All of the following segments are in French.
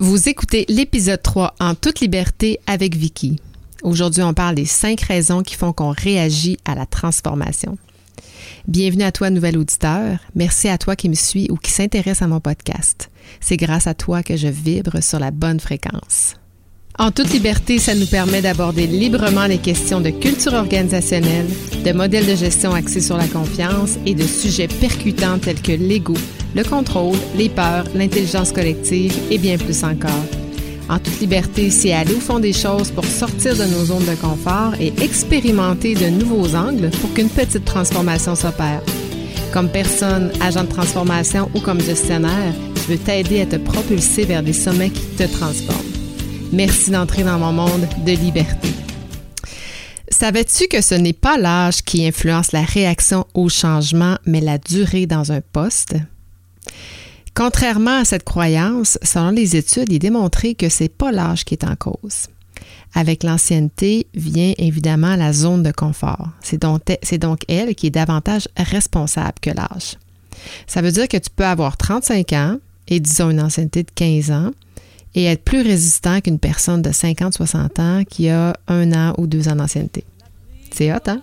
Vous écoutez l'épisode 3 en toute liberté avec Vicky. Aujourd'hui, on parle des cinq raisons qui font qu'on réagit à la transformation. Bienvenue à toi, nouvel auditeur. Merci à toi qui me suis ou qui s'intéresse à mon podcast. C'est grâce à toi que je vibre sur la bonne fréquence. En toute liberté, ça nous permet d'aborder librement les questions de culture organisationnelle, de modèles de gestion axés sur la confiance et de sujets percutants tels que l'ego, le contrôle, les peurs, l'intelligence collective et bien plus encore. En toute liberté, c'est aller au fond des choses pour sortir de nos zones de confort et expérimenter de nouveaux angles pour qu'une petite transformation s'opère. Comme personne, agent de transformation ou comme gestionnaire, je veux t'aider à te propulser vers des sommets qui te transforment. Merci d'entrer dans mon monde de liberté. Savais-tu que ce n'est pas l'âge qui influence la réaction au changement, mais la durée dans un poste? Contrairement à cette croyance, selon les études, il est démontré que ce n'est pas l'âge qui est en cause. Avec l'ancienneté vient évidemment la zone de confort. C'est donc, donc elle qui est davantage responsable que l'âge. Ça veut dire que tu peux avoir 35 ans et disons une ancienneté de 15 ans et être plus résistant qu'une personne de 50-60 ans qui a un an ou deux ans d'ancienneté. C'est hot, hein?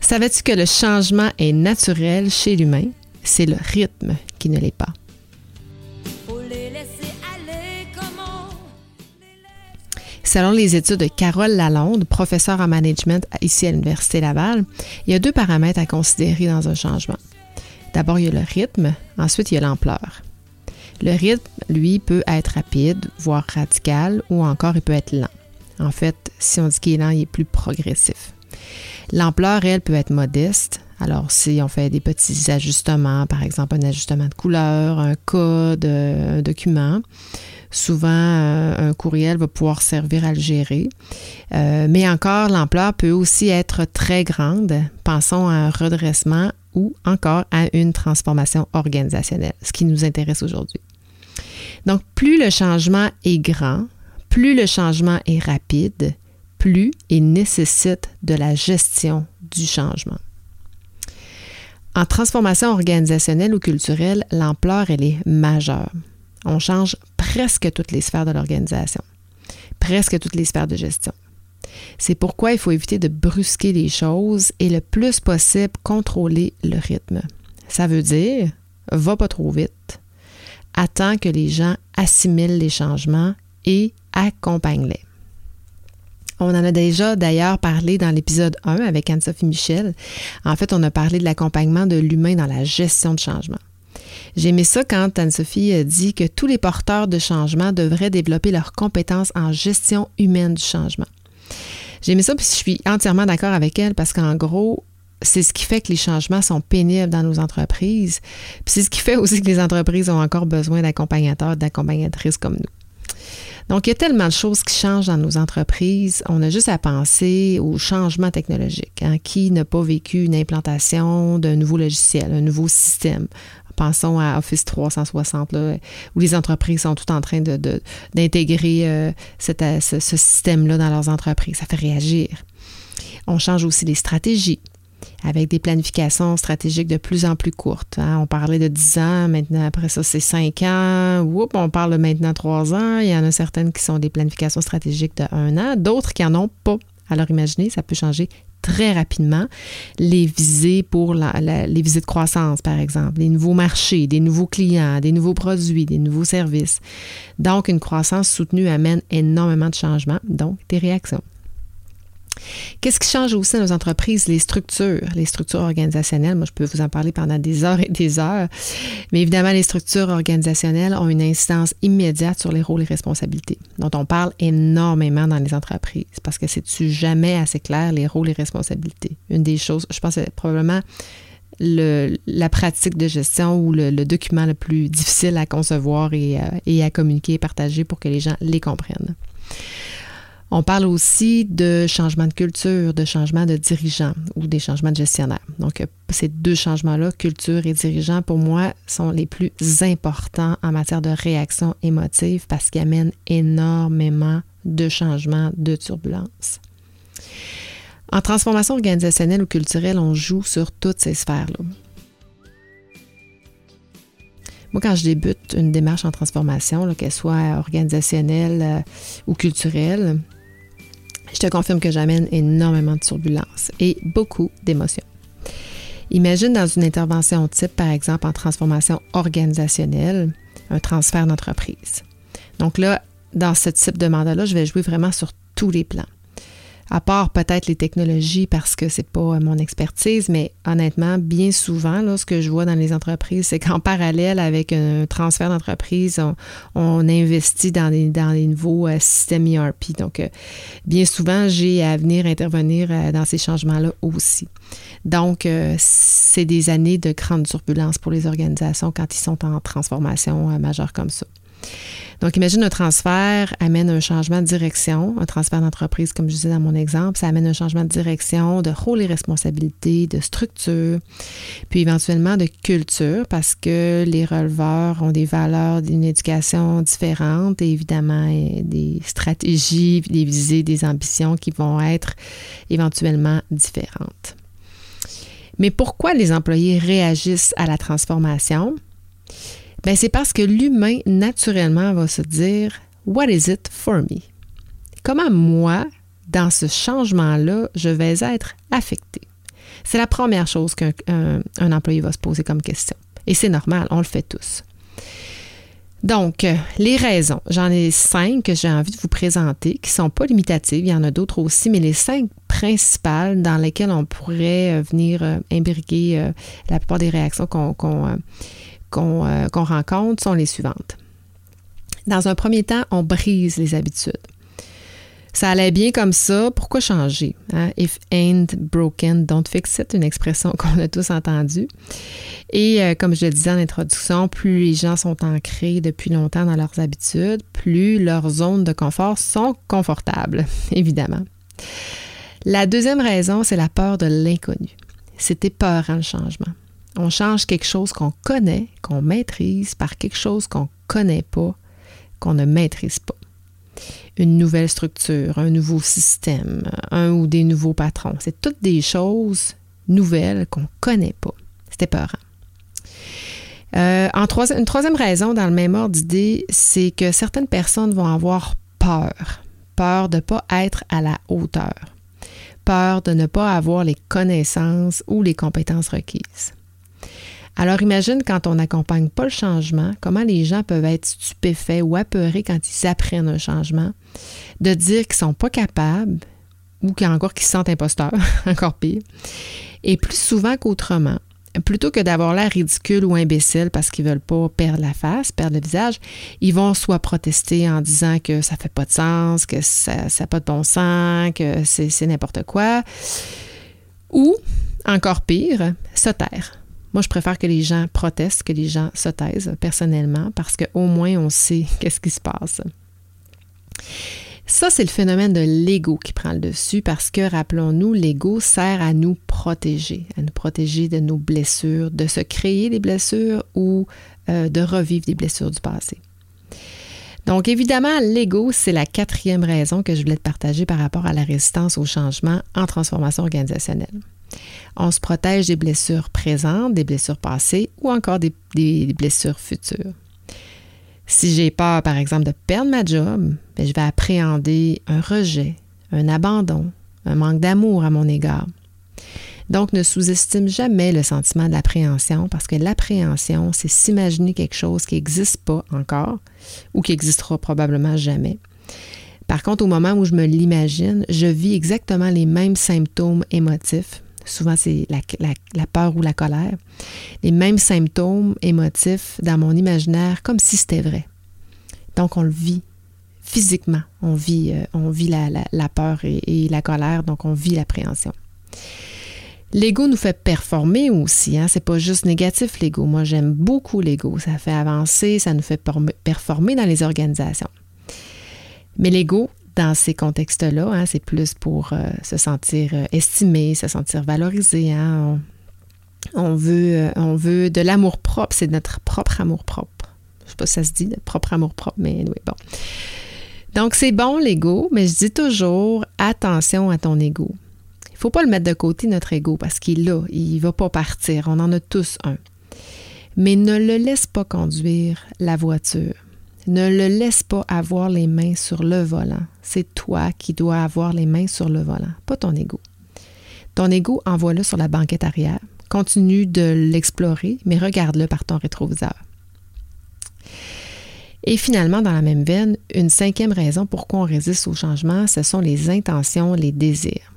Savais-tu que le changement est naturel chez l'humain? C'est le rythme qui ne l'est pas. Selon les études de Carole Lalonde, professeure en management ici à l'Université Laval, il y a deux paramètres à considérer dans un changement. D'abord, il y a le rythme, ensuite, il y a l'ampleur. Le rythme, lui, peut être rapide, voire radical, ou encore il peut être lent. En fait, si on dit qu'il est lent, il est plus progressif. L'ampleur, elle, peut être modeste. Alors, si on fait des petits ajustements, par exemple un ajustement de couleur, un code, un document, souvent euh, un courriel va pouvoir servir à le gérer. Euh, mais encore, l'ampleur peut aussi être très grande. Pensons à un redressement ou encore à une transformation organisationnelle, ce qui nous intéresse aujourd'hui. Donc, plus le changement est grand, plus le changement est rapide, plus il nécessite de la gestion du changement. En transformation organisationnelle ou culturelle, l'ampleur, elle est majeure. On change presque toutes les sphères de l'organisation, presque toutes les sphères de gestion. C'est pourquoi il faut éviter de brusquer les choses et le plus possible contrôler le rythme. Ça veut dire, va pas trop vite, attends que les gens assimilent les changements et accompagne-les. On en a déjà d'ailleurs parlé dans l'épisode 1 avec Anne-Sophie Michel. En fait, on a parlé de l'accompagnement de l'humain dans la gestion de changement. J'ai aimé ça quand Anne-Sophie dit que tous les porteurs de changement devraient développer leurs compétences en gestion humaine du changement. J'ai aimé ça, puis je suis entièrement d'accord avec elle parce qu'en gros, c'est ce qui fait que les changements sont pénibles dans nos entreprises. Puis c'est ce qui fait aussi que les entreprises ont encore besoin d'accompagnateurs, d'accompagnatrices comme nous. Donc, il y a tellement de choses qui changent dans nos entreprises. On a juste à penser au changement technologique. Hein. Qui n'a pas vécu une implantation d'un nouveau logiciel, un nouveau système? Pensons à Office 360, où les entreprises sont toutes en train d'intégrer de, euh, ce, ce système-là dans leurs entreprises. Ça fait réagir. On change aussi les stratégies avec des planifications stratégiques de plus en plus courtes. Hein. On parlait de 10 ans, maintenant après ça c'est 5 ans, on parle de maintenant 3 ans. Il y en a certaines qui sont des planifications stratégiques de 1 an, d'autres qui n'en ont pas. Alors imaginez, ça peut changer très rapidement. Les visées pour les visées de croissance, par exemple, les nouveaux marchés, des nouveaux clients, des nouveaux produits, des nouveaux services. Donc, une croissance soutenue amène énormément de changements, donc des réactions. Qu'est-ce qui change aussi dans nos entreprises? Les structures, les structures organisationnelles. Moi, je peux vous en parler pendant des heures et des heures. Mais évidemment, les structures organisationnelles ont une incidence immédiate sur les rôles et responsabilités, dont on parle énormément dans les entreprises, parce que c'est-tu jamais assez clair les rôles et responsabilités? Une des choses, je pense, c'est probablement le, la pratique de gestion ou le, document le plus difficile à concevoir et, et à communiquer et partager pour que les gens les comprennent. On parle aussi de changement de culture, de changement de dirigeant ou des changements de gestionnaire. Donc, ces deux changements-là, culture et dirigeant, pour moi, sont les plus importants en matière de réaction émotive parce qu'ils amènent énormément de changements, de turbulences. En transformation organisationnelle ou culturelle, on joue sur toutes ces sphères-là. Moi, quand je débute une démarche en transformation, qu'elle soit organisationnelle euh, ou culturelle, je te confirme que j'amène énormément de turbulences et beaucoup d'émotions. Imagine dans une intervention type, par exemple en transformation organisationnelle, un transfert d'entreprise. Donc là, dans ce type de mandat-là, je vais jouer vraiment sur tous les plans à part peut-être les technologies parce que c'est pas mon expertise, mais honnêtement, bien souvent, là, ce que je vois dans les entreprises, c'est qu'en parallèle avec un transfert d'entreprise, on, investit dans les, nouveaux euh, systèmes ERP. Donc, euh, bien souvent, j'ai à venir intervenir euh, dans ces changements-là aussi. Donc, c'est des années de grande turbulence pour les organisations quand ils sont en transformation majeure comme ça. Donc, imagine un transfert amène un changement de direction, un transfert d'entreprise, comme je disais dans mon exemple, ça amène un changement de direction, de rôle et responsabilité, de structure, puis éventuellement de culture, parce que les releveurs ont des valeurs d'une éducation différente et évidemment des stratégies, des visées, des ambitions qui vont être éventuellement différentes. Mais pourquoi les employés réagissent à la transformation? Ben, c'est parce que l'humain, naturellement, va se dire What is it for me? Comment moi, dans ce changement-là, je vais être affecté? C'est la première chose qu'un employé va se poser comme question. Et c'est normal, on le fait tous. Donc, euh, les raisons, j'en ai cinq que j'ai envie de vous présenter, qui ne sont pas limitatives, il y en a d'autres aussi, mais les cinq principales dans lesquelles on pourrait euh, venir euh, imbriquer la plupart des réactions qu'on euh, qu'on rencontre sont les suivantes. Dans un premier temps, on brise les habitudes. Ça allait bien comme ça, pourquoi changer? Hein? If ain't broken, don't fix it, une expression qu'on a tous entendue. Et euh, comme je le disais en introduction, plus les gens sont ancrés depuis longtemps dans leurs habitudes, plus leurs zones de confort sont confortables, évidemment. La deuxième raison, c'est la peur de l'inconnu. C'était peurant le changement. On change quelque chose qu'on connaît, qu'on maîtrise, par quelque chose qu'on ne connaît pas, qu'on ne maîtrise pas. Une nouvelle structure, un nouveau système, un ou des nouveaux patrons. C'est toutes des choses nouvelles qu'on ne connaît pas. C'était peurant. Euh, une troisième raison, dans le même ordre d'idée, c'est que certaines personnes vont avoir peur. Peur de ne pas être à la hauteur. Peur de ne pas avoir les connaissances ou les compétences requises. Alors imagine quand on n'accompagne pas le changement, comment les gens peuvent être stupéfaits ou apeurés quand ils apprennent un changement, de dire qu'ils ne sont pas capables ou encore qu'ils se sentent imposteurs, encore pire. Et plus souvent qu'autrement, plutôt que d'avoir l'air ridicule ou imbécile parce qu'ils ne veulent pas perdre la face, perdre le visage, ils vont soit protester en disant que ça fait pas de sens, que ça n'a pas de bon sens, que c'est n'importe quoi, ou, encore pire, se taire moi, je préfère que les gens protestent, que les gens se taisent personnellement, parce qu'au moins on sait qu'est-ce qui se passe. Ça, c'est le phénomène de l'ego qui prend le dessus parce que, rappelons-nous, l'ego sert à nous protéger, à nous protéger de nos blessures, de se créer des blessures ou euh, de revivre des blessures du passé. Donc, évidemment, l'ego, c'est la quatrième raison que je voulais te partager par rapport à la résistance au changement en transformation organisationnelle. On se protège des blessures présentes, des blessures passées ou encore des, blessures futures. Si j'ai peur, par exemple, de perdre ma job, ben, je vais appréhender un rejet, un abandon, un manque d'amour à mon égard. Donc, ne sous-estime jamais le sentiment de l'appréhension parce que l'appréhension, c'est s'imaginer quelque chose qui n'existe pas encore ou qui n'existera probablement jamais. Par contre, au moment où je me l'imagine, je vis exactement les mêmes symptômes émotifs, Souvent, c'est la, peur ou la colère. Les mêmes symptômes émotifs dans mon imaginaire, comme si c'était vrai. Donc, on le vit physiquement. On vit, euh, on vit la, peur et, la colère, donc on vit l'appréhension. L'ego nous fait performer aussi. Hein? C'est pas juste négatif, l'ego. Moi, j'aime beaucoup l'ego. Ça fait avancer, ça nous fait performer dans les organisations. Mais l'ego, dans ces contextes-là. Hein, c'est plus pour euh, se sentir euh, estimé, se sentir valorisé. Hein. On, veut, euh, on veut de l'amour propre, c'est notre propre amour propre. Je ne sais pas si ça se dit, notre propre amour propre, mais oui, bon. Donc, c'est bon l'ego, mais je dis toujours attention à ton ego. Il ne faut pas le mettre de côté, notre ego, parce qu'il est là, il ne va pas partir. On en a tous un. Mais ne le laisse pas conduire la voiture. Ne le laisse pas avoir les mains sur le volant. C'est toi qui dois avoir les mains sur le volant, pas ton ego. Ton ego, envoie-le sur la banquette arrière. Continue de l'explorer, mais regarde-le par ton rétroviseur. Et finalement, dans la même veine, une cinquième raison pourquoi on résiste au changement, ce sont les intentions, les désirs.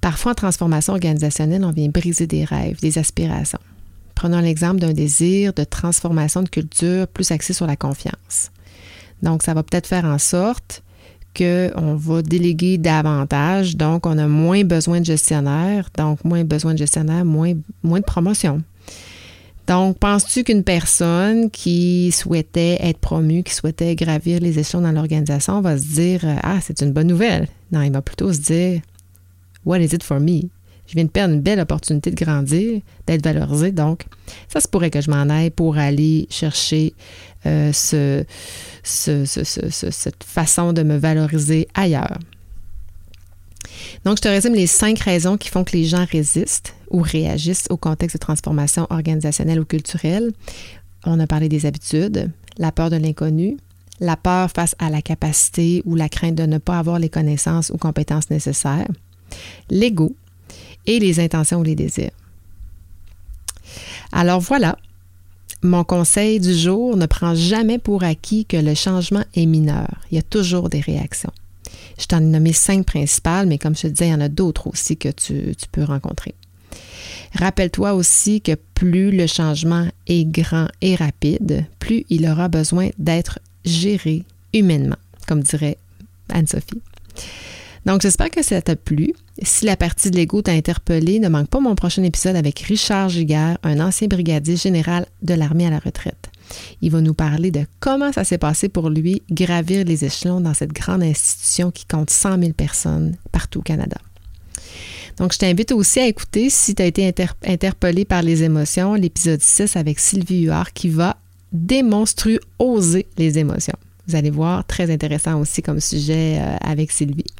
Parfois, en transformation organisationnelle, on vient briser des rêves, des aspirations. Prenons l'exemple d'un désir de transformation de culture plus axé sur la confiance. Donc, ça va peut-être faire en sorte qu'on va déléguer davantage, donc on a moins besoin de gestionnaires, donc moins besoin de gestionnaires, moins, moins de promotion. Donc, penses-tu qu'une personne qui souhaitait être promue, qui souhaitait gravir les échelons dans l'organisation va se dire Ah, c'est une bonne nouvelle? Non, il va plutôt se dire What is it for me? Je viens de perdre une belle opportunité de grandir, d'être valorisé. Donc, ça se pourrait que je m'en aille pour aller chercher euh, ce, cette façon de me valoriser ailleurs. Donc, je te résume les cinq raisons qui font que les gens résistent ou réagissent au contexte de transformation organisationnelle ou culturelle. On a parlé des habitudes, la peur de l'inconnu, la peur face à la capacité ou la crainte de ne pas avoir les connaissances ou compétences nécessaires, l'ego et les intentions ou les désirs. Alors voilà, mon conseil du jour ne prend jamais pour acquis que le changement est mineur. Il y a toujours des réactions. Je t'en ai nommé cinq principales, mais comme je te disais, il y en a d'autres aussi que tu, peux rencontrer. Rappelle-toi aussi que plus le changement est grand et rapide, plus il aura besoin d'être géré humainement, comme dirait Anne-Sophie. Donc, j'espère que ça t'a plu. Si la partie de l'ego t'a interpellé, ne manque pas mon prochain épisode avec Richard Giguère, un ancien brigadier général de l'armée à la retraite. Il va nous parler de comment ça s'est passé pour lui gravir les échelons dans cette grande institution qui compte 100 000 personnes partout au Canada. Donc, je t'invite aussi à écouter, si tu été interpellé par les émotions, l'épisode 6 avec Sylvie Huard qui va démonstruer, oser les émotions. Vous allez voir, très intéressant aussi comme sujet euh, avec Sylvie.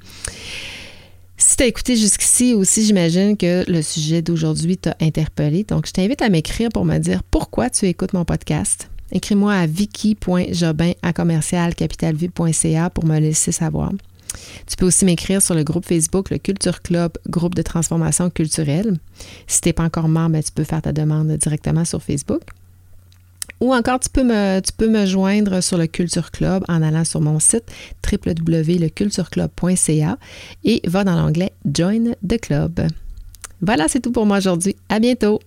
Si tu as écouté jusqu'ici aussi, j'imagine que le sujet d'aujourd'hui t'a interpellé. Donc, je t'invite à m'écrire pour me dire pourquoi tu écoutes mon podcast. Écris-moi à vicky.jobin à commercialcapitalvue.ca pour me laisser savoir. Tu peux aussi m'écrire sur le groupe Facebook, le Culture Club, groupe de transformation culturelle. Si tu n'es pas encore membre, ben, tu peux faire ta demande directement sur Facebook. Ou encore, tu peux, me, tu joindre sur le Culture Club en allant sur mon site www.lecultureclub.ca et va dans l'onglet Join the Club. Voilà, c'est tout pour moi aujourd'hui. À bientôt.